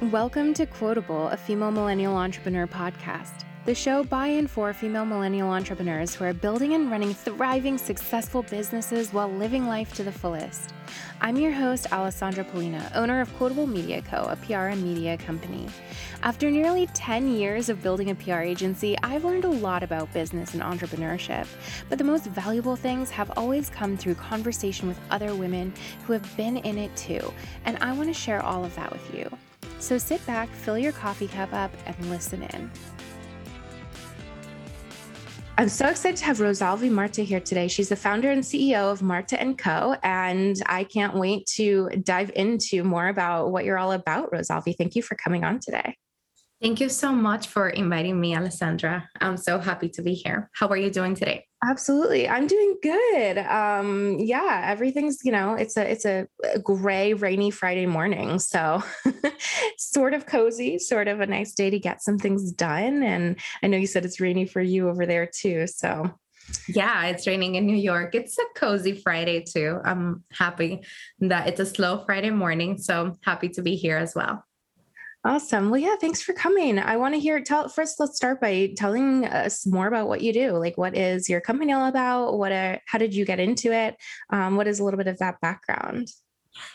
Welcome to Quotable, a female millennial entrepreneur podcast. The show by and for female millennial entrepreneurs who are building and running thriving, successful businesses while living life to the fullest. I'm your host, Alessandra Polina, owner of Quotable Media Co., a PR and media company. After nearly 10 years of building a PR agency, I've learned a lot about business and entrepreneurship. But the most valuable things have always come through conversation with other women who have been in it too, and I want to share all of that with you. So sit back, fill your coffee cup up, and listen in. I'm so excited to have Rossalvi Marte here today. She's the founder and CEO of Marte & Co. And I can't wait to dive into more about what you're all about, Rossalvi. Thank you for coming on today. Thank you so much for inviting me, Alessandra. I'm so happy to be here. How are you doing today? Absolutely. I'm doing good. Um, yeah, everything's, you know, it's a it's a, gray, rainy Friday morning. So sort of cozy, sort of a nice day to get some things done. And I know you said it's rainy for you over there too. So yeah, it's raining in New York. It's a cozy Friday too. I'm happy that it's a slow Friday morning. So happy to be here as well. Awesome. Well, yeah, thanks for coming. I want to hear tell first let's start by telling us more about what you do. Like what is your company all about? What are, how did you get into it? Um, what is a little bit of that background?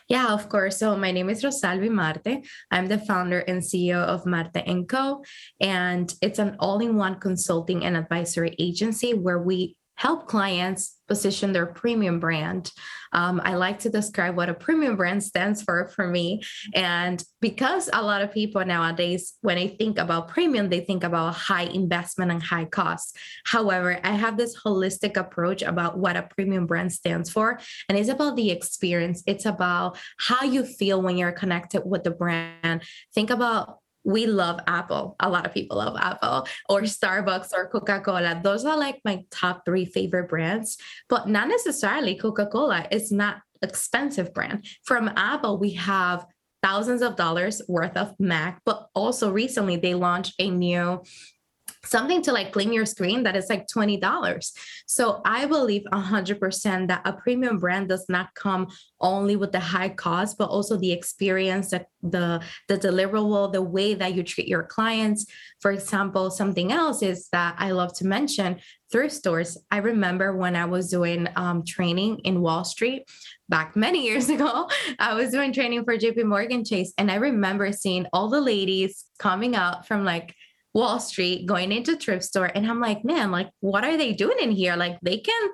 Yeah, of course. So my name is Rossalvi Marte. I'm the founder and CEO of Marte & Co. And it's an all-in-one consulting and advisory agency where we help clients position their premium brand. Um, I like to describe what a premium brand stands for for me. And because a lot of people nowadays, when they think about premium, they think about high investment and high costs. However, I have this holistic approach about what a premium brand stands for. And it's about the experience, it's about how you feel when you're connected with the brand. Think about we love Apple. A lot of people love Apple or Starbucks or Coca Cola. Those are like my top three favorite brands, but not necessarily Coca Cola. It's not expensive brand. From Apple, we have thousands of dollars worth of Mac, but also recently they launched a new something to like clean your screen that is like $20. So I believe 100% that a premium brand does not come only with the high cost, but also the experience, the, the, the deliverable, the way that you treat your clients. For example, something else is that I love to mention thrift stores. I remember when I was doing um, training in Wall Street back many years ago, I was doing training for JP Morgan Chase. And I remember seeing all the ladies coming out from like Wall Street, going into thrift store. And I'm like, man, like, what are they doing in here? Like, they can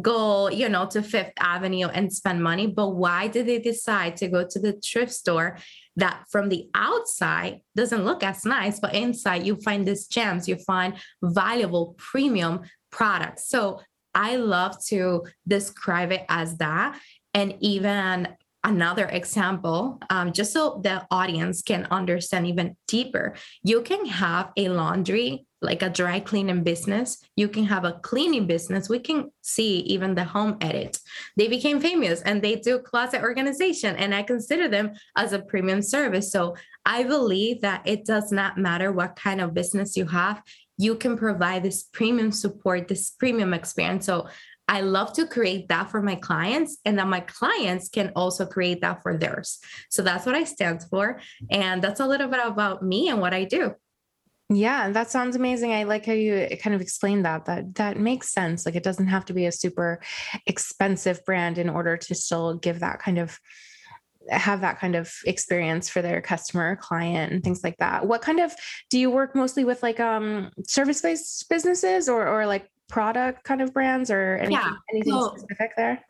go, you know, to Fifth Avenue and spend money. But why did they decide to go to the thrift store that from the outside doesn't look as nice, but inside you find these gems, you find valuable premium products. So I love to describe it as that. And even another example, um, just so the audience can understand even deeper, you can have a laundry, like a dry cleaning business. You can have a cleaning business. We can see even the home edit. They became famous and they do closet organization, and I consider them as a premium service. So I believe that it does not matter what kind of business you have. You can provide this premium support, this premium experience. So I love to create that for my clients, and that my clients can also create that for theirs. So that's what I stand for. And that's a little bit about me and what I do. Yeah, that sounds amazing. I like how you kind of explained that. That that makes sense. Like it doesn't have to be a super expensive brand in order to still give that kind of have that kind of experience for their customer client and things like that what kind of do you work mostly with like um service based businesses or or like product kind of brands or anything, yeah. anything so, specific there?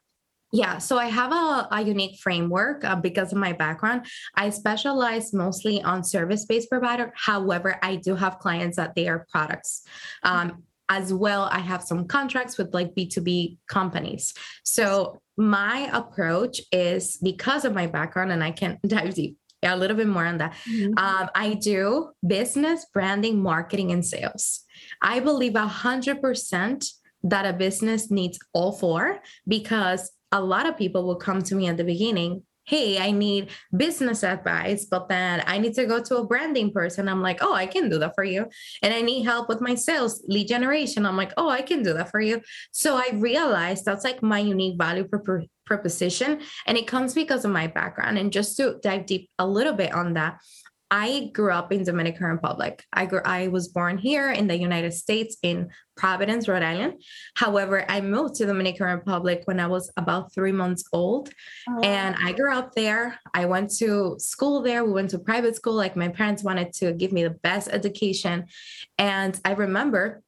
Yeah, so I have a, a unique framework uh, because of my background. I specialize mostly on service based provider. However, I do have clients that they are products. Um, as well, I have some contracts with like B2B companies. So my approach is because of my background, and I can dive deep a little bit more on that. Mm-hmm. Um, I do business, branding, marketing, and sales. I believe 100% that a business needs all four because a lot of people will come to me at the beginning hey, I need business advice, but then I need to go to a branding person. I'm like, oh, I can do that for you. And I need help with my sales lead generation. I'm like, oh, I can do that for you. So I realized that's like my unique value proposition. And it comes because of my background. And just to dive deep a little bit on that, I grew up in Dominican Republic. I grew I was born here in the United States in Providence, Rhode Island. However, I moved to Dominican Republic when I was about 3 months old. Oh. And I grew up there. I went to school there. We went to private school like my parents wanted to give me the best education. And I remember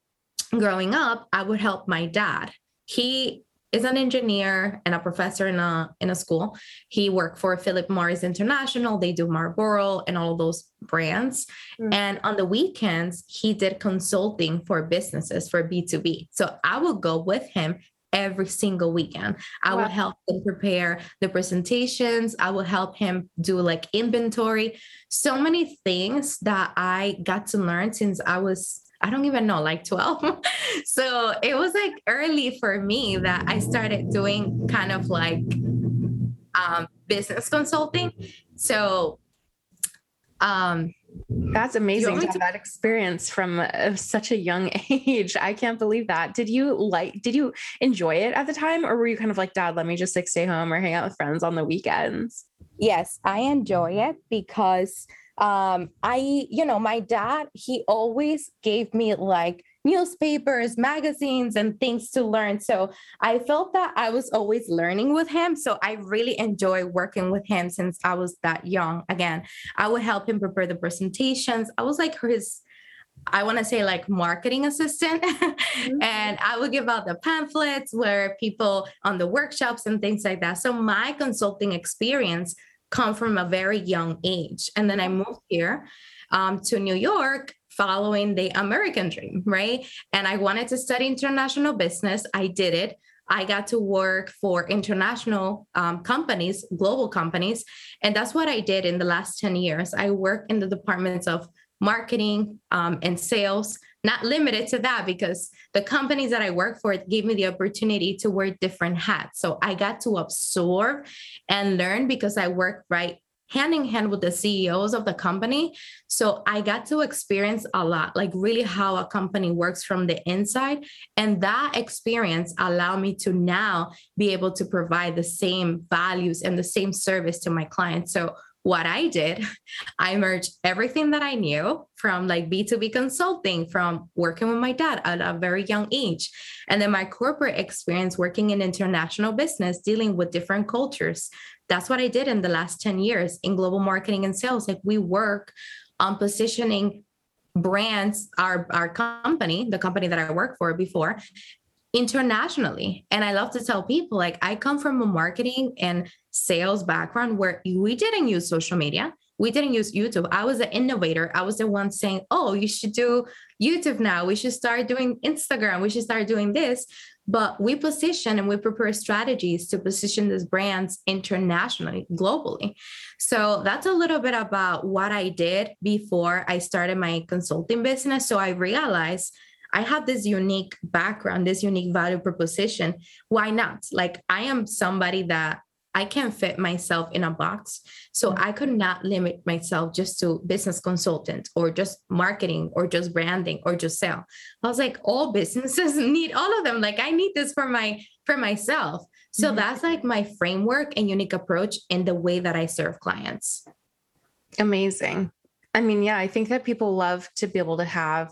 growing up, I would help my dad. He is an engineer and a professor in a in a school. He worked for Philip Morris International. They do Marlboro and all those brands. Mm-hmm. And on the weekends, he did consulting for businesses for B2B. So I would go with him every single weekend. I wow. would help him prepare the presentations. I would help him do like inventory. So many things that I got to learn since I was I don't even know, like 12. so it was like early for me that I started doing kind of like um, business consulting. So um, that's amazing to have that experience from uh, such a young age. I can't believe that. Did you like, did you enjoy it at the time? Or were you kind of like, dad, let me just like stay home or hang out with friends on the weekends? Yes, I enjoy it because um i you know my dad he always gave me like newspapers magazines and things to learn so i felt that i was always learning with him so i really enjoy working with him since i was that young again i would help him prepare the presentations i was like his I want to say like marketing assistant. mm-hmm. and I would give out the pamphlets where people on the workshops and things like that. So my consulting experience come from a very young age. And then I moved here um, to New York following the American dream, right? And I wanted to study international business. I did it. I got to work for international um, companies, global companies. And that's what I did in the last 10 years. I worked in the departments of marketing um, and sales, not limited to that because the companies that I work for gave me the opportunity to wear different hats. So I got to absorb and learn because I work right hand in hand with the CEOs of the company. So I got to experience a lot, like really how a company works from the inside. And that experience allowed me to now be able to provide the same values and the same service to my clients. So what I did, I merged everything that I knew from like B2B consulting, from working with my dad at a very young age, and then my corporate experience working in international business, dealing with different cultures. That's what I did in the last 10 years in global marketing and sales. Like we work on positioning brands, our, our company, the company that I worked for before, internationally. And I love to tell people like I come from a marketing and sales background where we didn't use social media. We didn't use YouTube. I was an innovator. I was the one saying, oh, you should do YouTube now. We should start doing Instagram. We should start doing this. But we position and we prepare strategies to position these brands internationally, globally. So that's a little bit about what I did before I started my consulting business. So I realized I have this unique background, this unique value proposition. Why not? Like, I am somebody that I can't fit myself in a box. So mm-hmm. I could not limit myself just to business consultant or just marketing or just branding or just sale. I was like, all businesses need all of them. Like I need this for my for myself. So mm-hmm. that's like my framework and unique approach in the way that I serve clients. Amazing. I mean, yeah, I think that people love to be able to have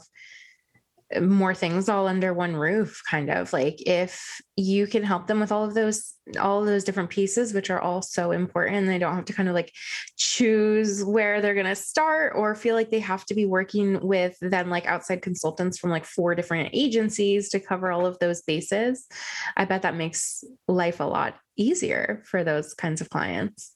more things all under one roof kind of like if you can help them with all of those all of those different pieces which are all so important they don't have to kind of like choose where they're going to start or feel like they have to be working with then like outside consultants from like four different agencies to cover all of those bases i bet that makes life a lot easier for those kinds of clients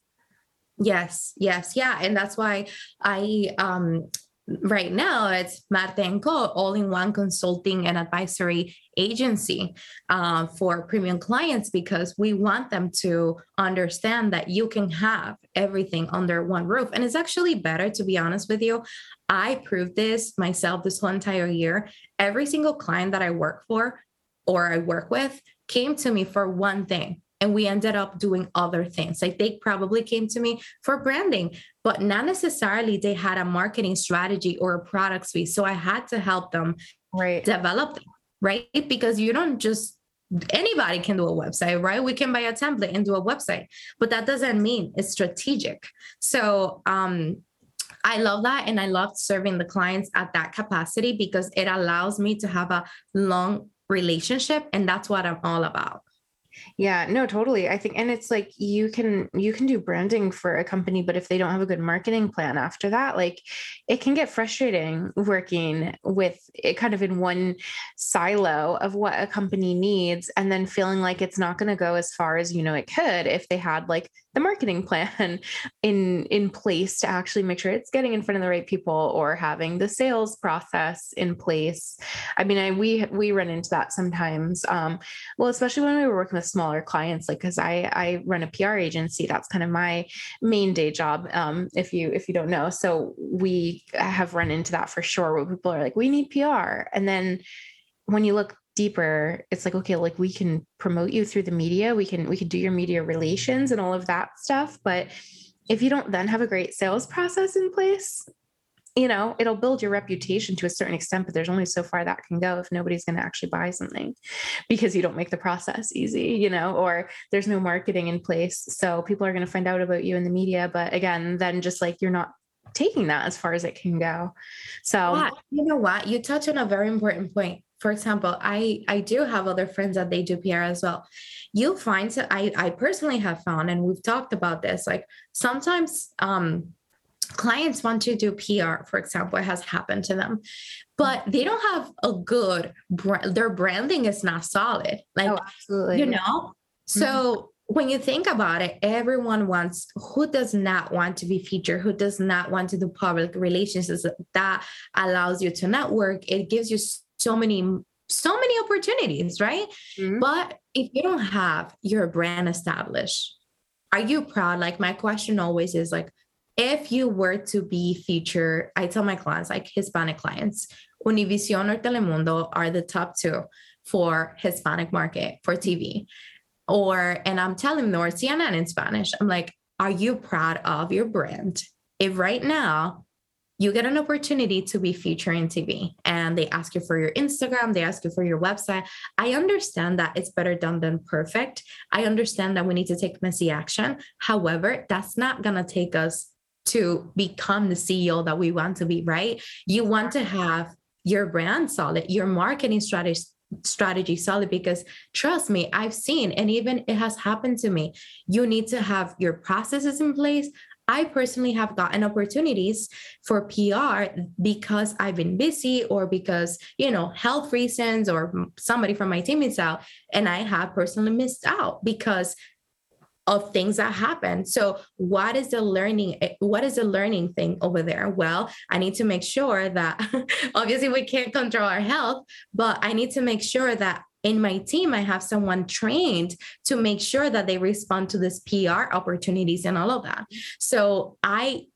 Yes, yes, yeah. And that's why I um right now it's Marte & Co, all-in-one consulting and advisory agency uh, for premium clients because we want them to understand that you can have everything under one roof. And it's actually better, to be honest with you. I proved this myself this whole entire year. Every single client that I work for or I work with came to me for one thing and we ended up doing other things. Like they probably came to me for branding, but not necessarily they had a marketing strategy or a product suite. So I had to help them right. develop them, right? Because you don't just anybody can do a website, right? We can buy a template and do a website, but that doesn't mean it's strategic. So um I love that. And I love serving the clients at that capacity because it allows me to have a long relationship. And that's what I'm all about. Yeah, no, totally. I think and it's like you can you can do branding for a company but if they don't have a good marketing plan after that, like it can get frustrating working with it kind of in one silo of what a company needs and then feeling like it's not going to go as far as you know it could if they had like the marketing plan in in place to actually make sure it's getting in front of the right people or having the sales process in place. I mean, I we we run into that sometimes. Um, well, especially when we were working with smaller clients, like because I I run a PR agency. That's kind of my main day job. Um, if you if you don't know, so we have run into that for sure. Where people are like, we need PR, and then when you look deeper it's like okay like we can promote you through the media. We can we can do your media relations and all of that stuff. But if you don't then have a great sales process in place you know it'll build your reputation to a certain extent but there's only so far that can go if nobody's going to actually buy something because you don't make the process easy you know or there's no marketing in place. So people are going to find out about you in the media but again then just like you're not taking that as far as it can go. So you know what? You touch on a very important point for example, I I do have other friends that they do PR as well. You'll find so I I personally have found, and we've talked about this, like sometimes um clients want to do PR, for example, it has happened to them, but they don't have a good brand. Their branding is not solid. Like, oh, absolutely. you know, so mm-hmm. when you think about it, everyone wants who does not want to be featured, who does not want to do public relations that allows you to network. It gives you so many so many opportunities, right? Mm-hmm. But if you don't have your brand established, are you proud? Like my question always is like, if you were to be featured, I tell my clients, like Hispanic clients, Univision or Telemundo are the top two for Hispanic market for TV. Or, and I'm telling them, or CNN in Spanish, I'm like, are you proud of your brand? If right now you get an opportunity to be featured in TV and they ask you for your Instagram, they ask you for your website. I understand that it's better done than perfect. I understand that we need to take messy action. However, that's not going to take us to become the CEO that we want to be, right? You want to have your brand solid, your marketing strategy strategy solid because trust me i've seen and even it has happened to me you need to have your processes in place I personally have gotten opportunities for PR because I've been busy or because, you know, health reasons or somebody from my team is out. And I have personally missed out because of things that happen. So what is the learning eh, what is the learning thing over there? Well, I need to make sure that obviously we can't control our health, but I need to make sure that in my team, I have someone trained to make sure that they respond to this PR opportunities and all of that. So I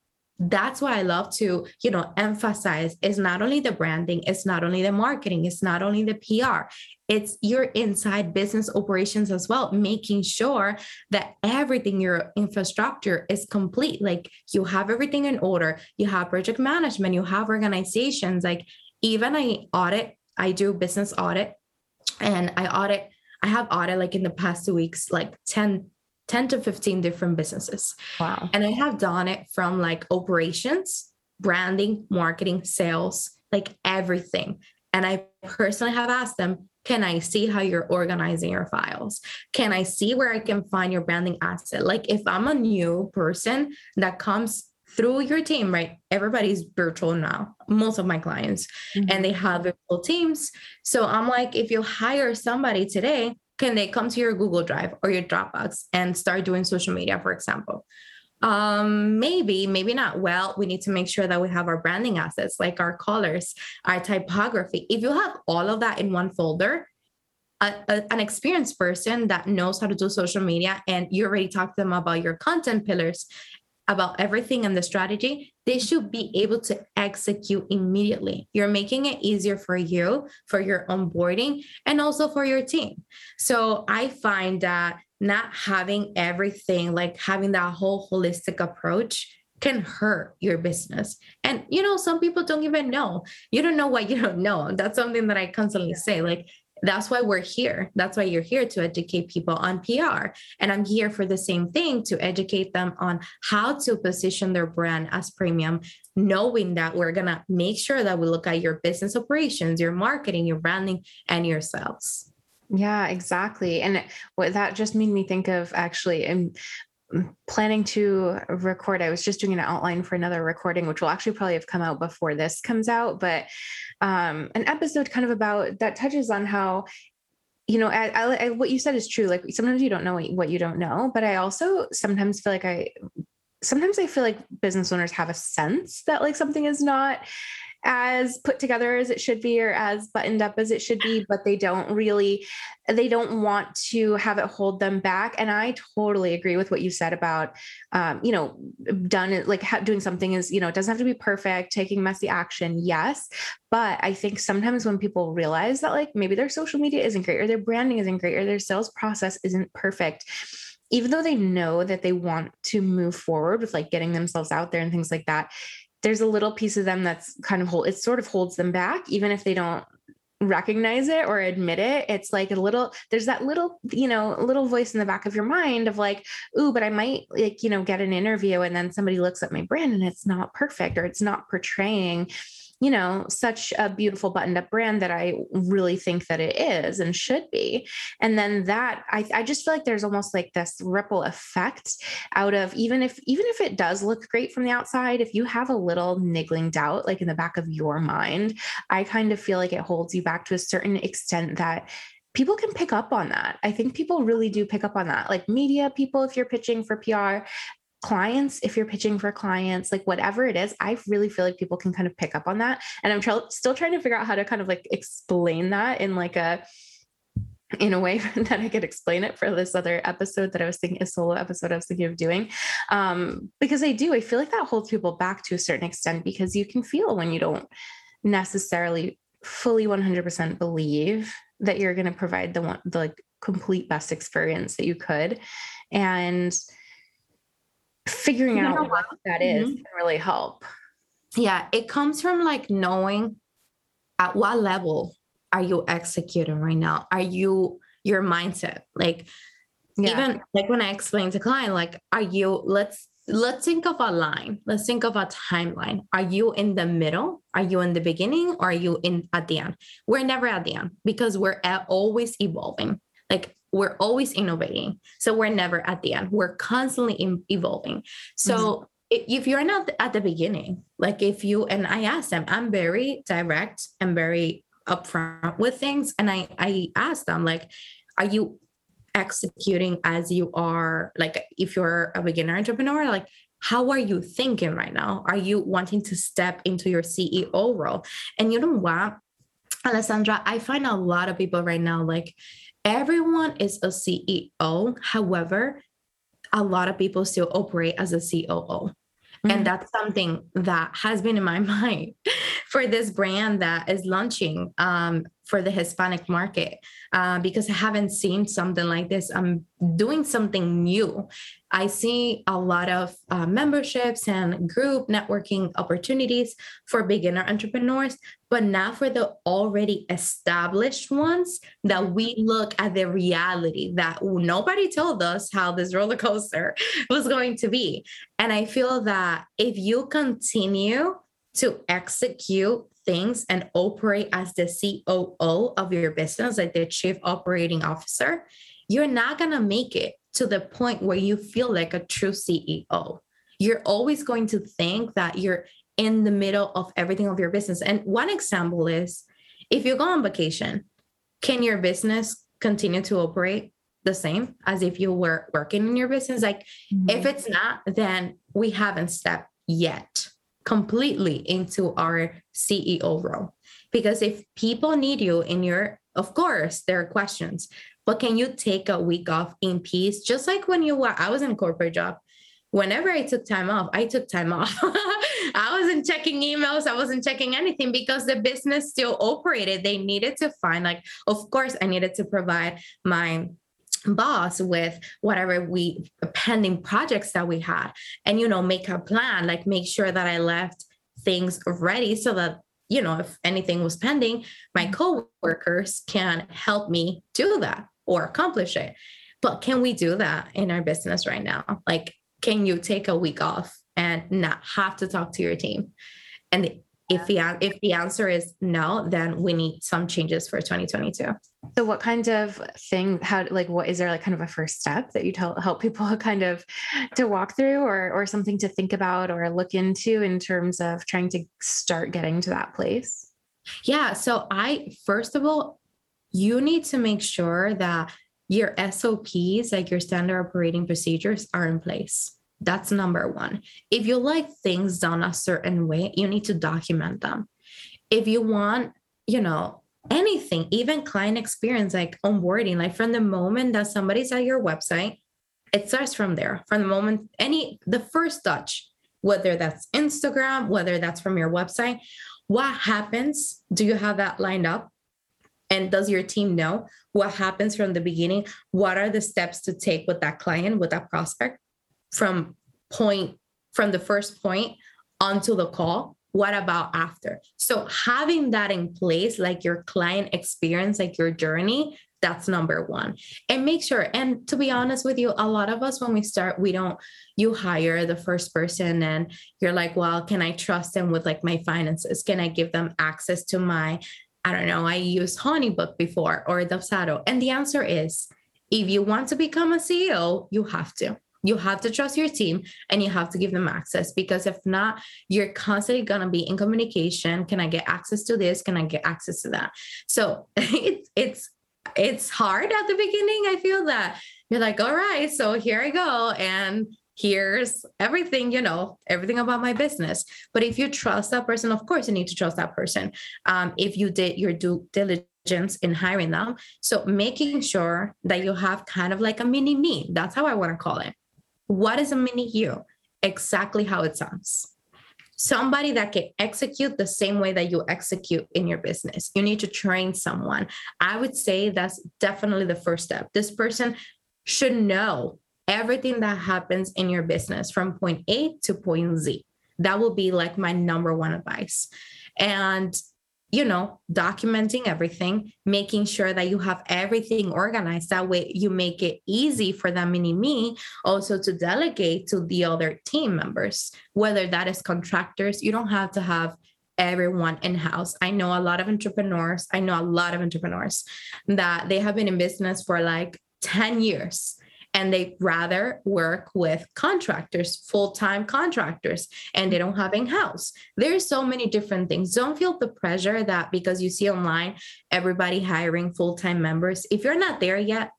that's why I love to, you know, emphasize it's not only the branding, it's not only the marketing, it's not only the PR, it's your inside business operations as well, making sure that everything, your infrastructure is complete. Like you have everything in order, you have project management, you have organizations. Like even I audit, I do business audit and I audit, I have audit like in the past two weeks, like 10, 10 to 15 different businesses. Wow. And I have done it from like operations, branding, marketing, sales, like everything. And I personally have asked them, can I see how you're organizing your files? Can I see where I can find your branding asset? Like if I'm a new person that comes through your team, right? Everybody's virtual now, most of my clients, mm-hmm. and they have virtual teams. So I'm like, if you hire somebody today, can they come to your Google Drive or your Dropbox and start doing social media, for example? Um, maybe, maybe not. Well, we need to make sure that we have our branding assets like our colors, our typography. If you have all of that in one folder, a, a, an experienced person that knows how to do social media and you already talked to them about your content pillars about everything and the strategy, they mm-hmm. should be able to execute immediately. You're making it easier for you, for your onboarding, and also for your team. So I find that not having everything, like having that whole holistic approach, can hurt your business. And you know, some people don't even know. You don't know what you don't know. That's something that I constantly say. Like that's why we're here. That's why you're here to educate people on PR. And I'm here for the same thing to educate them on how to position their brand as premium, knowing that we're going to make sure that we look at your business operations, your marketing, your branding, and your sales. Yeah, exactly. And what that just made me think of actually, and planning to record. I was just doing an outline for another recording which will actually probably have come out before this comes out but um an episode kind of about that touches on how you know I, I, I, what you said is true. Like sometimes you don't know what, what you don't know but i also sometimes feel like i sometimes i feel like business owners have a sense that like something is not as put together as it should be or as buttoned up as it should be but they don't really they don't want to have it hold them back. And i totally agree with what you said about um, you know done like doing something is you know it doesn't have to be perfect taking messy action yes. But i think sometimes when people realize that like maybe their social media isn't great or their branding isn't great or their sales process isn't perfect even though they know that they want to move forward with like getting themselves out there and things like that there's a little piece of them that's kind of hold it sort of holds them back even if they don't recognize it or admit it. It's like a little there's that little you know little voice in the back of your mind of like ooh but i might like you know get an interview and then somebody looks at my brand and it's not perfect or it's not portraying you know, such a beautiful buttoned up brand that I really think that it is and should be. And then that I, I just feel like there's almost like this ripple effect out of even if even if it does look great from the outside, if you have a little niggling doubt like in the back of your mind, I kind of feel like it holds you back to a certain extent that people can pick up on that. I think people really do pick up on that. Like media people, if you're pitching for PR, clients if you're pitching for clients like whatever it is i really feel like people can kind of pick up on that and i'm tr- still trying to figure out how to kind of like explain that in like a in a way that I could explain it for this other episode that I was thinking a solo episode I was thinking of doing. Um, because I do, I feel like that holds people back to a certain extent because you can feel when you don't necessarily fully 100% believe that you're going to provide the one, the like complete best experience that you could. And figuring you out what that is mm-hmm. can really help. Yeah, it comes from like knowing at what level are you executing right now? Are you your mindset? Like yeah. even like when I explain to client, like, are you let's let's think of a line. Let's think of a timeline. Are you in the middle? Are you in the beginning or are you in at the end? We're never at the end because we're always evolving. Like we're always innovating. So we're never at the end. We're constantly in, evolving. So mm-hmm. if you're not at the beginning, like if you and I asked them, I'm very direct and very upfront with things. And I I asked them, like, are you executing as you are like if you're a beginner entrepreneur, like how are you thinking right now? Are you wanting to step into your CEO role? And you know what? Alessandra, I find a lot of people right now like everyone is a CEO. However, a lot of people still operate as a COO. Mm-hmm. And that's something that has been in my mind for this brand that is launching um, for the Hispanic market uh, because I haven't seen something like this. I'm doing something new. I see a lot of uh, memberships and group networking opportunities for beginner entrepreneurs, but not for the already established ones that we look at the reality that nobody told us how this roller coaster was going to be. And I feel that if you continue to execute things and operate as the COO of your business, like the chief operating officer, you're not going to make it to the point where you feel like a true CEO. You're always going to think that you're in the middle of everything of your business. And one example is if you go on vacation, can your business continue to operate the same as if you were working in your business? Like, mm-hmm. if it's not, then we haven't stepped yet completely into our CEO role. Because if people need you in your, of course, there are questions, but can you take a week off in peace? Just like when you were, I was in corporate job. Whenever I took time off, I took time off. I wasn't checking emails. I wasn't checking anything because the business still operated. They needed to find, like, of course, I needed to provide my boss with whatever we pending projects that we had and you know make a plan like make sure that i left things ready so that you know, if anything was pending, my mm-hmm. coworkers can help me do that or accomplish it. But can we do that in our business right now? Like, can you take a week off and not have to talk to your team? And if the if the answer is no, then we need some changes for 2022. So what kind of thing how like what is there like kind of a first step that you tell help people kind of to walk through or or something to think about or look into in terms of trying to start getting to that place? Yeah, so I first of all you need to make sure that your SOPs like your standard operating procedures are in place. That's number one. If you like things done a certain way, you need to document them. If you want, you know, anything, even client experience, like onboarding, like from the moment that somebody's at your website, it starts from there. From the moment any, the first touch, whether that's Instagram, whether that's from your website, what happens? Do you have that lined up? And does your team know what happens from the beginning? What are the steps to take with that client, with that prospect? From point from the first point onto the call what about after? So having that in place like your client experience like your journey that's number one. And make sure and to be honest with you a lot of us when we start we don't you hire the first person and you're like well can i trust them with like my finances? Can i give them access to my i don't know i used honeybook before or dubsado and the answer is if you want to become a ceo you have to you have to trust your team and you have to give them access because if not, you're constantly going to be in communication. Can I get access to this? Can I get access to that? So it's, it's, it's hard at the beginning. I feel that you're like, all right, so here I go. And here's everything, you know, everything about my business. But if you trust that person, of course, you need to trust that person. Um, if you did your due diligence in hiring them. So making sure that you have kind of like a mini me. That's how I want to call it. What is a mini you? Exactly how it sounds. Somebody that can execute the same way that you execute in your business. You need to train someone. I would say that's definitely the first step. This person should know everything that happens in your business from point A to point Z. That will be like my number one advice. And you know, documenting everything, making sure that you have everything organized. That way you make it easy for the mini me also to delegate to the other team members, whether that is contractors. You don't have to have everyone in house. I know a lot of entrepreneurs, I know a lot of entrepreneurs that they have been in business for like 10 years and they rather work with contractors, full time contractors, and they don't have in house. There's so many different things. Don't feel the pressure that because you see online everybody hiring full time members. If you're not there yet,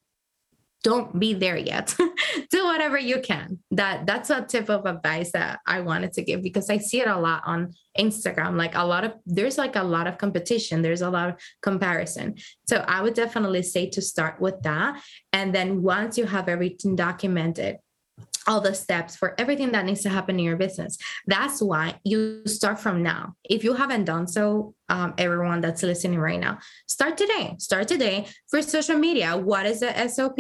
don't be there yet. Do whatever you can. That that's a tip of advice that i wanted to give because i see it a lot on instagram. Like a lot of there's like a lot of competition. There's a lot of comparison. So i would definitely say to start with that. And then once you have everything documented all the steps for everything that needs to happen in your business. That's why you start from now. If you haven't done so, um, everyone that's listening right now, start today. Start today for social media. What is the SOP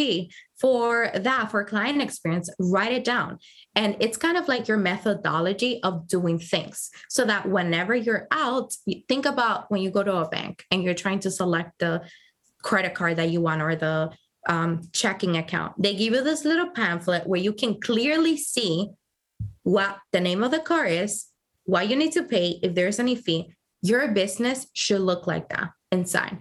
for that? For client experience, write it down. And it's kind of like your methodology of doing things so that whenever you're out, think about when you go to a bank and you're trying to select the credit card that you want or the um, checking account. They give you this little pamphlet where you can clearly see what the name of the car is, what you need to pay, if there's any fee. Your business should look like that inside.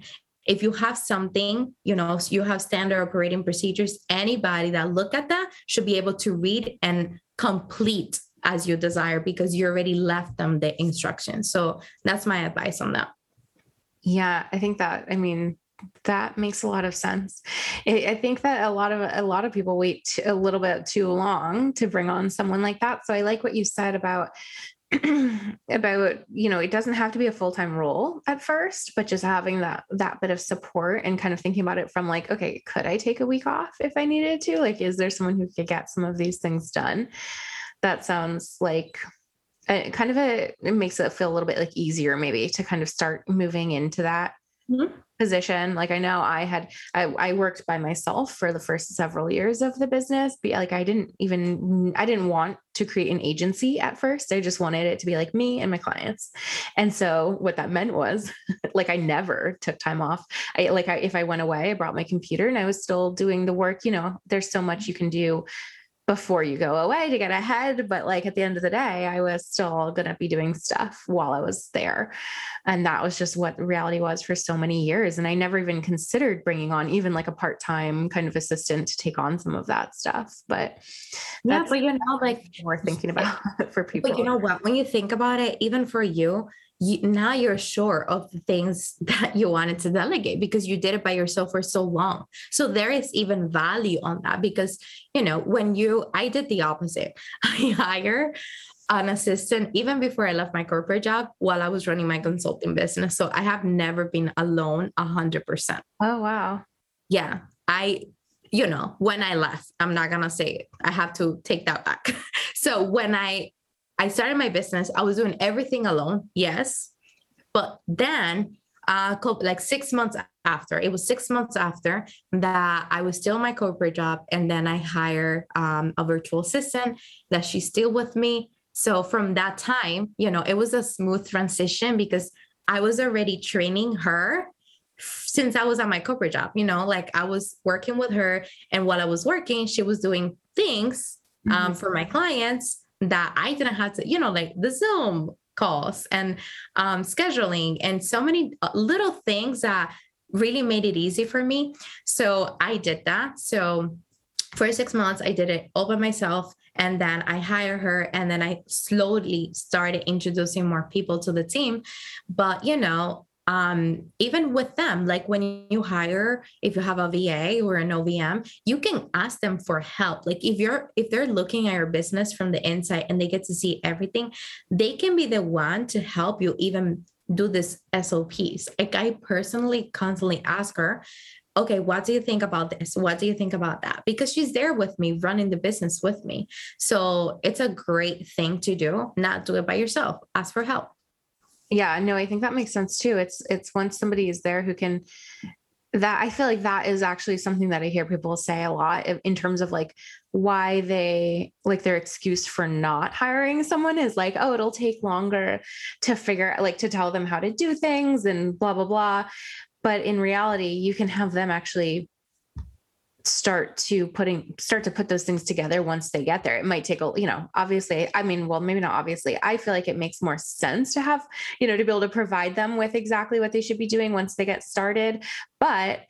If you have something, you know, you have standard operating procedures, anybody that look at that should be able to read and complete as you desire because you already left them the instructions. So that's my advice on that. Yeah, I think that, I mean, that makes a lot of sense. I think that a lot of a lot of people wait a little bit too long to bring on someone like that. So I like what you said about about you know it doesn't have to be a full-time role at first but just having that that bit of support and kind of thinking about it from like okay could i take a week off if i needed to like is there someone who could get some of these things done that sounds like a, kind of a it makes it feel a little bit like easier maybe to kind of start moving into that Mm-hmm. Position. Like I know I had I, I worked by myself for the first several years of the business. But like I didn't even I didn't want to create an agency at first. I just wanted it to be like me and my clients. And so what that meant was like I never took time off. I like I if I went away, I brought my computer and I was still doing the work. You know, there's so much you can do before you go away to get ahead. But like at the end of the day, I was still going to be doing stuff while I was there. And that was just what reality was for so many years. And I never even considered bringing on even like a part time kind of assistant to take on some of that stuff. But yeah, but you know, like we're thinking about for people. But you know what? When you think about it, even for you, you, now you're sure of the things that you wanted to delegate because you did it by yourself for so long. So there is even value on that because, you know, when you, I did the opposite. I hire an assistant even before I left my corporate job while I was running my consulting business. So I have never been alone a hundred percent. Oh, wow. Yeah. I, you know, when I left, I'm not going to say it. I have to take that back. so when I I started my business. I was doing everything alone, yes. But then, uh, like six months after, it was six months after that I was still in my corporate job. And then I hired um, a virtual assistant that she's still with me. So from that time, you know, it was a smooth transition because I was already training her since I was at my corporate job, you know, like I was working with her. And while I was working, she was doing things um, mm-hmm. for my clients that I didn't have to, you know, like the Zoom calls and um, scheduling and so many uh, little things that really made it easy for me. So I did that. So for six months, I did it all by myself. And then I hired her and then I slowly started introducing more people to the team. But, you know, um, even with them, like when you hire, if you have a VA or an OBM, you can ask them for help. Like if you're if they're looking at your business from the inside and they get to see everything, they can be the one to help you even do this SOPs. Like I personally constantly ask her, okay, what do you think about this? What do you think about that? Because she's there with me, running the business with me. So it's a great thing to do. Not do it by yourself. Ask for help. Yeah, no, I think that makes sense too. It's it's once somebody is there who can that I feel like that is actually something that I hear people say a lot in terms of like why they like their excuse for not hiring someone is like, oh, it'll take longer to figure like to tell them how to do things and blah blah blah. But in reality, you can have them actually start to putting start to put those things together once they get there. It might take a you know obviously i mean well maybe not obviously. I feel like it makes more sense to have you know to be able to provide them with exactly what they should be doing once they get started. But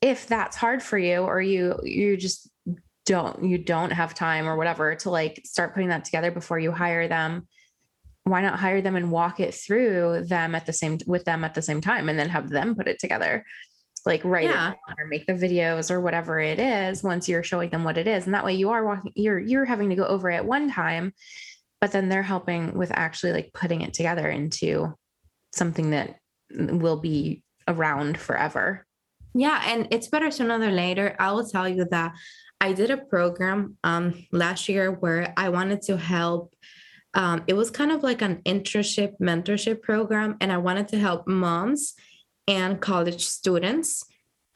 if that's hard for you or you you just don't you don't have time or whatever to like start putting that together before you hire them why not hire them and walk it through them at the same with them at the same time and then have them put it together like write yeah. it or make the videos or whatever it is once you're showing them what it is. And that way you are walking you're you're having to go over it one time but then they're helping with actually like putting it together into something that will be around forever. Yeah and it's better sooner than later. I will tell you that i did a program um last year where i wanted to help um, it was kind of like an internship mentorship program and i wanted to help moms and college students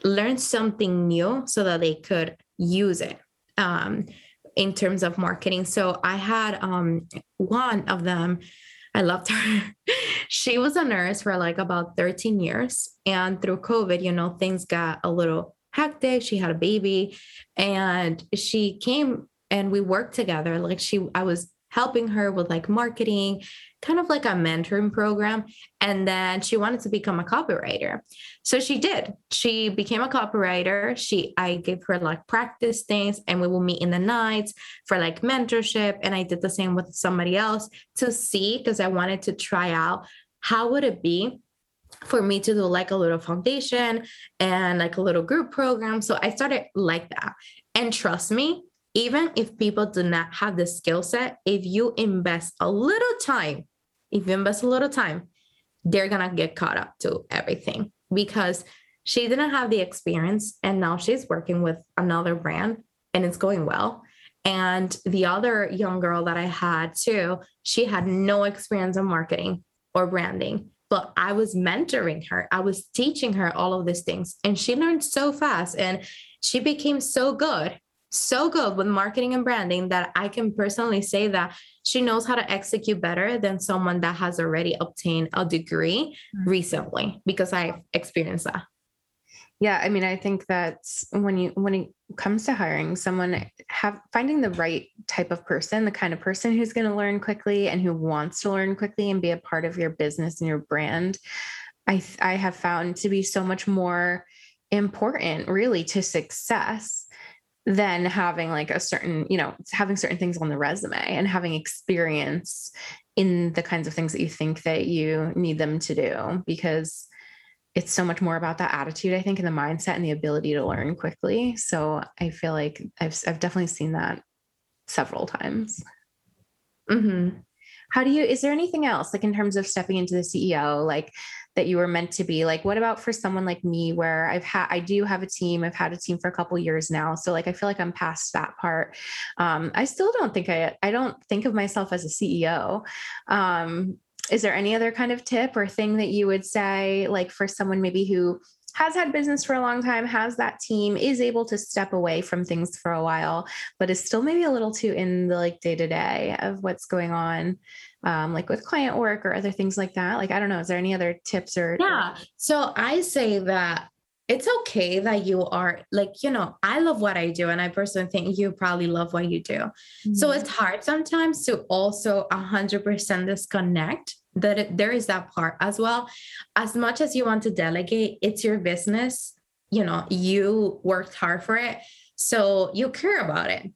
learn something new so that they could use it um, in terms of marketing. So I had um, one of them. I loved her. she was a nurse for like about 13 years. And through COVID, you know, things got a little hectic. She had a baby and she came and we worked together. Like she, I was helping her with like marketing, kind of like a mentoring program. And then she wanted to become a copywriter. So she did. She became a copywriter. She I gave her like practice things and we will meet in the nights for like mentorship. And I did the same with somebody else to see because I wanted to try out how would it be for me to do like a little foundation and like a little group program. So I started like that. And trust me, even if people do not have the skill set, if you invest a little time, if you invest a little time, they're to get caught up to everything because she didn't have the experience and now she's working with another brand and it's going well. And the other young girl that I had too, she had no experience in marketing or branding, but I was mentoring her. I was teaching her all of these things and she learned so fast and she became so good, so good with marketing and branding that I can personally say that she knows how to execute better than someone that has already obtained a degree mm-hmm. recently because I've experienced that. Yeah, I mean, I think that when you when it comes to hiring someone, have finding the right type of person, the kind of person who's going to learn quickly and who wants to learn quickly and be a part of your business and your brand, I I have found to be so much more important, really, to success than having like a certain, you know, having certain things on the resume and having experience in the kinds of things that you think that you need them to do because it's so much more about that attitude, I think, and the mindset and the ability to learn quickly. So I feel like I've I've definitely seen that several times. Mm-hmm. How do you? Is there anything else, like in terms of stepping into the CEO, like that you were meant to be? Like, what about for someone like me, where I've had, I do have a team. I've had a team for a couple years now, so like I feel like I'm past that part. Um, I still don't think I, I don't think of myself as a CEO. Um, is there any other kind of tip or thing that you would say, like for someone maybe who has had business for a long time, has that team, is able to step away from things for a while, but is still maybe a little too in the like day to day of what's going on, um, like with client work or other things like that? Like, I don't know, is there any other tips or? Yeah. So I say that it's okay that you are like you know i love what i do and i personally think you probably love what you do mm-hmm. so it's hard sometimes to also 100% disconnect that there is that part as well. As much as you want to delegate it's your business. You know you worked hard for it so you care about it.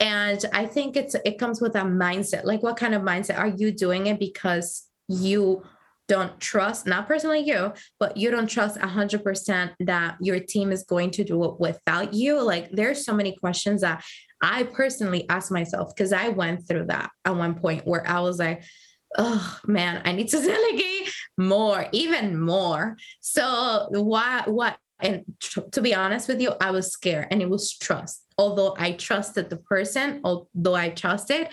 And i think it's it comes with a mindset. Like what kind of mindset are you doing it because you don't trust, not personally you, but you don't trust 100% that your team is going to do it without you. Like there's so many questions that I personally ask myself because I went through that at one point where I was like, oh man, I need to delegate more, even more. So why what and to be honest with you, I was scared and it was trust although I trusted the person, although I trusted,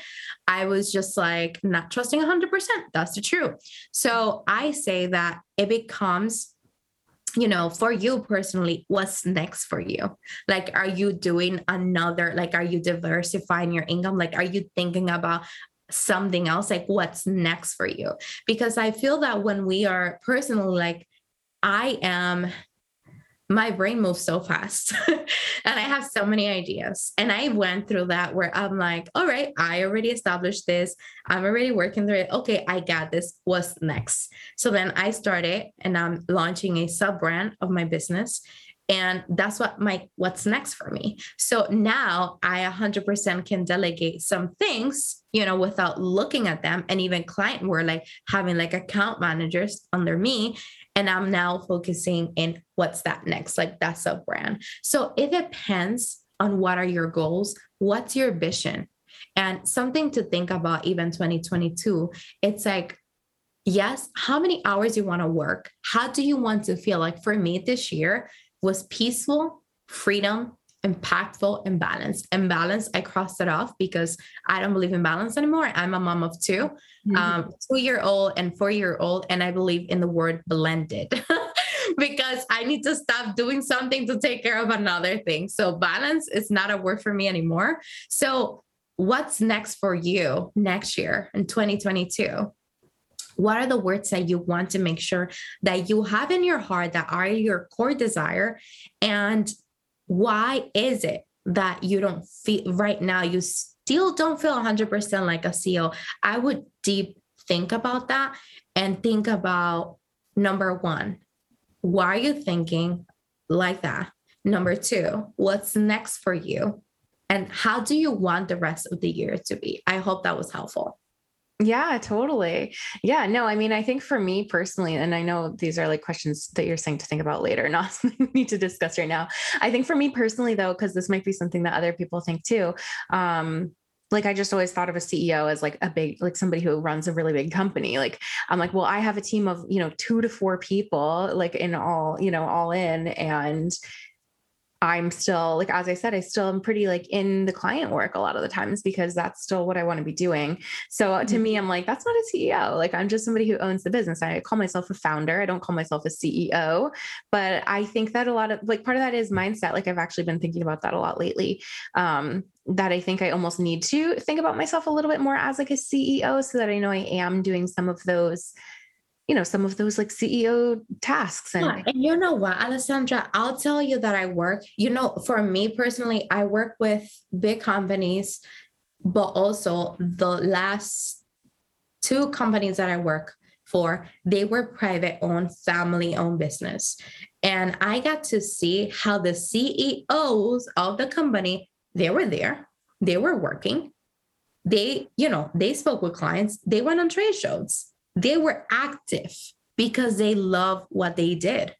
I was just like not trusting 100%. That's the truth. So I say that it becomes you know for you personally what's next for you like are you doing another like are you diversifying your income like are you thinking about something else like what's next for you because i feel that when we are personally like i am my brain moves so fast and I have so many ideas. And I went through that where I'm like, all right, I already established this. I'm already working through it. Okay, I got this. What's next? So then I started and I'm launching a sub brand of my business. And that's what my what's next for me. So now I 100% can delegate some things, you know, without looking at them. And even client were like having like account managers under me and I'm now focusing in what's that next, like that's a brand. So it depends on what are your goals, what's your vision. And something to think about even 2022, it's like, yes, how many hours you want to work? How do you want to feel? Like for me this year was peaceful, freedom, impactful and balanced. And balance, I crossed it off because I don't believe in balance anymore. I'm a mom of 2 mm-hmm. um, two year old and four year old, and I believe in the word blended. because I need to stop doing something to take care of another thing. So balance is not a word for me anymore. So what's next for you next year in 2022? What are the words that you want to make sure that you have in your heart that are your core desire and why is it that you don't feel right now you still don't feel 100% like a CEO? I would deep think about that and think about number one, why are you thinking like that? Number two, what's next for you? And how do you want the rest of the year to be? I hope that was helpful. Yeah, totally. Yeah, no, I mean, I think for me personally, and I know these are like questions that you're saying to think about later, not something we need to discuss right now. I think for me personally, though, because this might be something that other people think too. Um, like I just always thought of a CEO as like a big, like somebody who runs a really big company. Like I'm like, well, I have a team of, you know, two to four people, like in all, you know, all in. And I'm still like as I said, I still am pretty like in the client work a lot of the times because that's still what I want to be doing. So uh, to mm-hmm. me, I'm like, that's not a CEO. Like I'm just somebody who owns the business. I call myself a founder. I don't call myself a CEO. But I think that a lot of like part of that is mindset. Like I've actually been thinking about that a lot lately. Um, that I think I almost need to think about myself a little bit more as like a CEO so that I know I am doing some of those you know some of those like ceo tasks and, yeah, and you know what alessandra i'll tell you that i work you know for me personally i work with big companies but also the last two companies that i work for they were private owned family owned business. And i got to see how the ceos of the company they were there they were working. They you know they spoke with clients they went on trade shows they were active because they love what they did.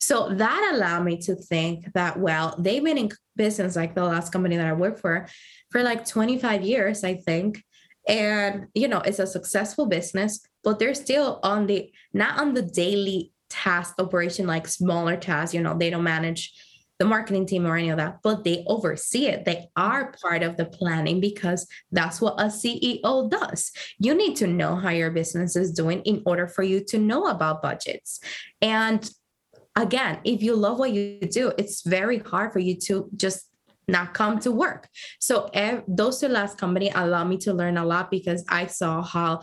So that allowed me to think that, well, they've been in business like the last company that I worked for for like 25 years, I think. And, you know, it's a successful business, but they're still on the, not on the daily task operation, like smaller tasks, you know, they don't manage the marketing team or any of that, but they oversee it. They are mm-hmm. part of the planning because that's what a CEO does. You need to know how your business is doing in order for you to know about budgets. And again, if you love what you do, it's very hard for you to just not come to work. So those two last company allowed me to learn a lot because I saw how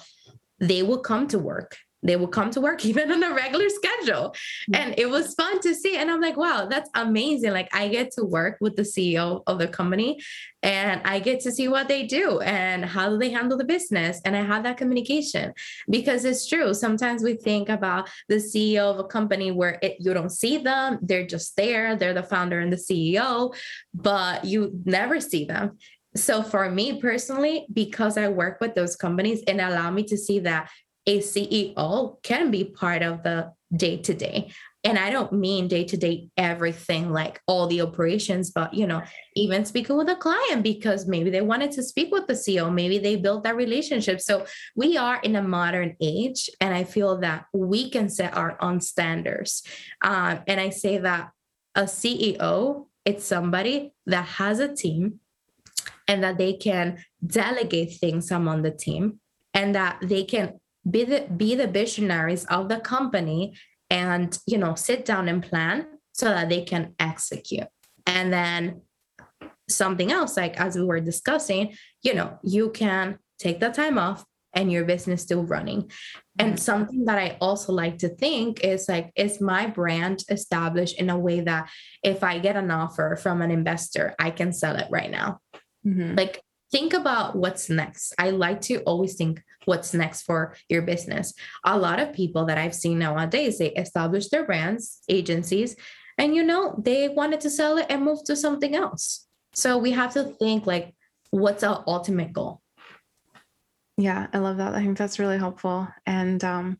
they will come to work they would come to work even on a regular schedule. And it was fun to see. And I'm like, wow, that's amazing. Like I get to work with the CEO of the company and I get to see what they do and how do they handle the business. And I have that communication because it's true. Sometimes we think about the CEO of a company where it, you don't see them, they're just there, they're the founder and the CEO, but you never see them. So for me personally, because I work with those companies and allow me to see that a CEO can be part of the day to day. And I don't mean day to day everything like all the operations, but you know, even speaking with a client because maybe they wanted to speak with the CEO, maybe they built that relationship. So we are in a modern age, and I feel that we can set our own standards. Um, and I say that a CEO, it's somebody that has a team and that they can delegate things among the team and that they can be the be the visionaries of the company and you know sit down and plan so that they can execute and then something else like as we were discussing you know you can take the time off and your business still running and mm-hmm. something that i also like to think is like is my brand established in a way that if i get an offer from an investor i can sell it right now mm-hmm. like think about what's next. I like to always think what's next for your business. A lot of people that I've seen nowadays, they establish their brands, agencies, and you know, they wanted to sell it and move to something else. So we have to think like, what's our ultimate goal? Yeah, I love that. I think that's really helpful. And um,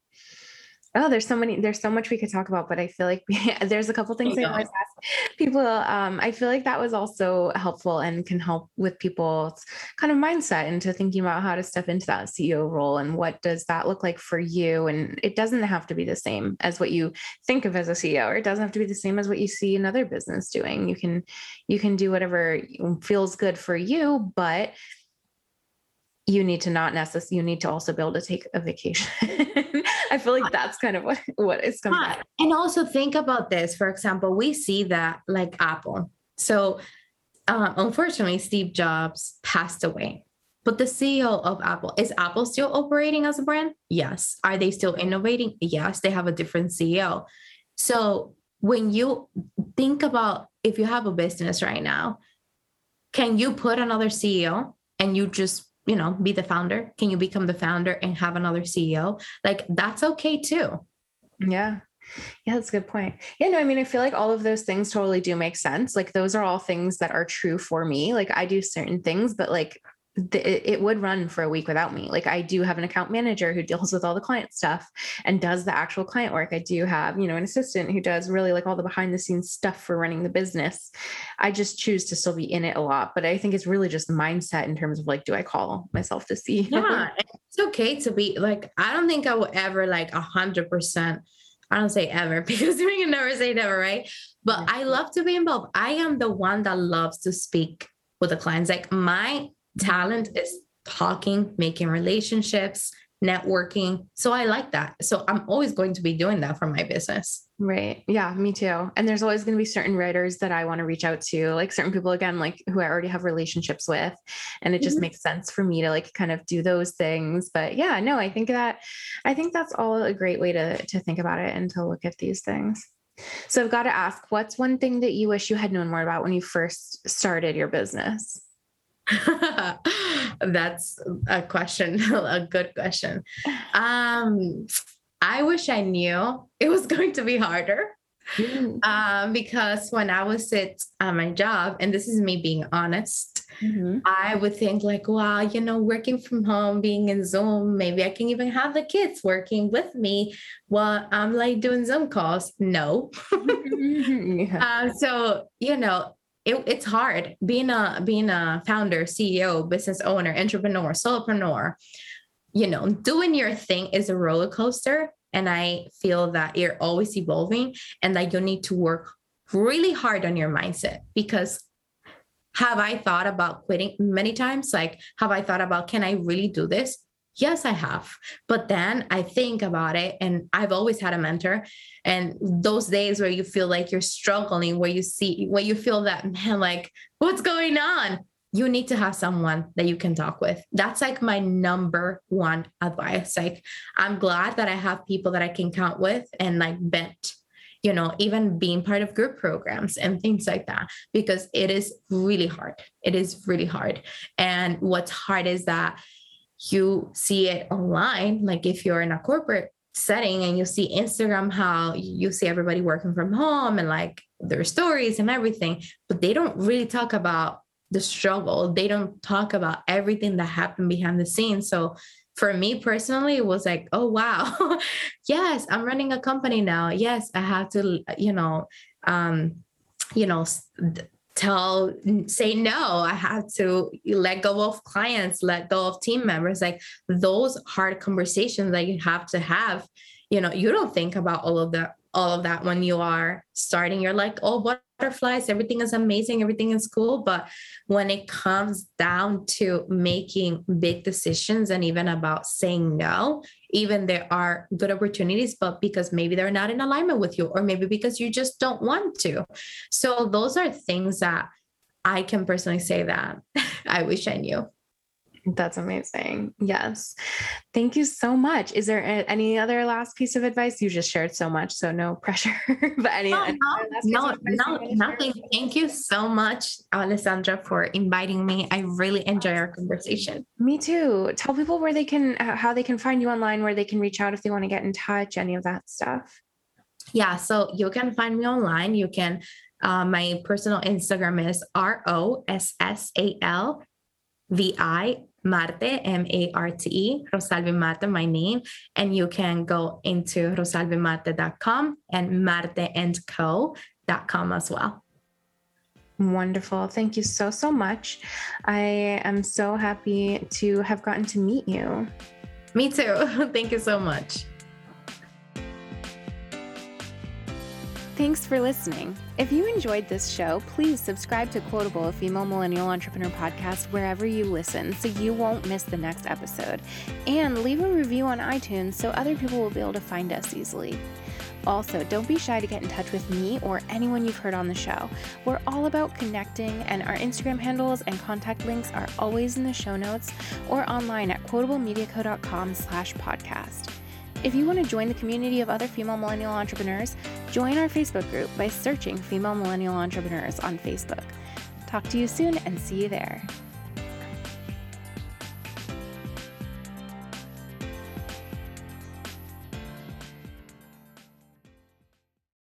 Oh, there's so many, there's so much we could talk about, but I feel like we, there's a couple things I, I always ask people. Um, I feel like that was also helpful and can help with people's kind of mindset into thinking about how to step into that CEO role and what does that look like for you. And it doesn't have to be the same as what you think of as a CEO, or it doesn't have to be the same as what you see another business doing. You can, you can do whatever feels good for you, but you need to not necessarily you need to also be able to take a vacation. I feel like that's kind of what what is coming yeah. and also think about this. For example we see that like apple. So uh, unfortunately steve jobs passed away. But the ceo of apple is apple still operating as a brand? Yes. Are they still innovating? Yes they have a different ceo so when you think about if you have a business right now can you put another ceo and you just you know, be the founder? Can you become the founder and have another CEO? Like that's okay too. Yeah. Yeah, that's a good point. Yeah, no, I mean, I feel like all of those things totally do make sense. Like those are all things that are true for me. Like I do certain things, but like it would run for a week without me. Like I do have an account manager who deals with all the client stuff and does the actual client work. I do have, you know, an assistant who does really like all the behind the scenes stuff for running the business. I just choose to still be in it a lot, but I think it's really just mindset in terms of like, do I call myself to see? Yeah, it's okay to be like, I don't think I will ever like a hundred percent I don't say ever because we can never say never, right? But I love to be involved. I am the one that loves to speak with the clients. Like my talent is talking, making relationships, networking. So I like that. So I'm always going to be doing that for my business. Right. Yeah, me too. And there's always going to be certain writers that I want to reach out to, like certain people again, like who I already have relationships with. And it just mm-hmm. makes sense for me to like kind of do those things. But yeah, no, I think that I think that's all a great way to to think about it and to look at these things. So I've got to ask, what's one thing that you wish you had known more about when you first started your business? That's a question, a good question. Um, I wish I knew it was going to be harder. Mm. Um, because when I was at uh, my job, and this is me being honest, mm-hmm. I would think like, wow, you know, working from home, being in Zoom, maybe I can even have the kids working with me while I'm like doing Zoom calls. No. Mm-hmm. yeah. uh, so, you know, it, it's hard being a being a founder, CEO, business owner, entrepreneur, solopreneur. You know, doing your thing is a roller coaster, and I feel that you're always evolving, and that you need to work really hard on your mindset because have I thought about quitting many times? Like, have I thought about can I really do this? Yes, I have. But then I think about it, and I've always had a mentor. And those days where you feel like you're struggling, where you see, where you feel that, man, like, what's going on? You need to have someone that you can talk with. That's like my number one advice. Like, I'm glad that I have people that I can count with and like vent you know, even being part of group programs and things like that, because it is really hard. It is really hard. And what's hard is that you see it online, like if you're in a corporate setting and you see Instagram, how you see everybody working from home and like their stories and everything, but they don't really talk about the struggle. They don't talk about everything that happened behind the scenes. So for me personally, it was like, oh wow, yes, I'm running a company now. Yes, I have to, you know, um, you know, tell say no. I have to let go of clients let go of team members. Like those hard conversations that you have to have you know you don't think about all of that all of that when you are starting. You're like oh butterflies everything is amazing everything is cool. But when it comes down to making big decisions and even about saying no even there are good opportunities, but because maybe they're not in alignment with you, or maybe because you just don't want to. So those are things that I can personally say that I wish I knew. That's amazing. Yes. Thank you so much. Is there any other last piece of advice? You just shared so much, so no pressure. but any, no, no, no, nothing. Thank you so much, Alessandra, for inviting me. I really enjoy our conversation. Me too. Tell people where they can, how they can find you online, where they can reach out if they want to get in touch, any of that stuff. Yeah. So you can find me online. You can, uh, my personal Instagram is R O S S A L V I Marte, M A R T E, Rossalvi Marte, my name. And you can go into rossalvimarte.com and marteandco.com as well. Wonderful. Thank you so, so much. I am so happy to have gotten to meet you. Me too. Thank you so much. Thanks for listening. If you enjoyed this show, please subscribe to Quotable, a female millennial entrepreneur podcast, wherever you listen so you won't miss the next episode. And leave a review on iTunes so other people will be able to find us easily. Also, don't be shy to get in touch with me or anyone you've heard on the show. We're all about connecting, and our Instagram handles and contact links are always in the show notes or online at quotablemediaco.com slash podcast. If you want to join the community of other female millennial entrepreneurs, join our Facebook group by searching Female Millennial Entrepreneurs on Facebook. Talk to you soon and see you there.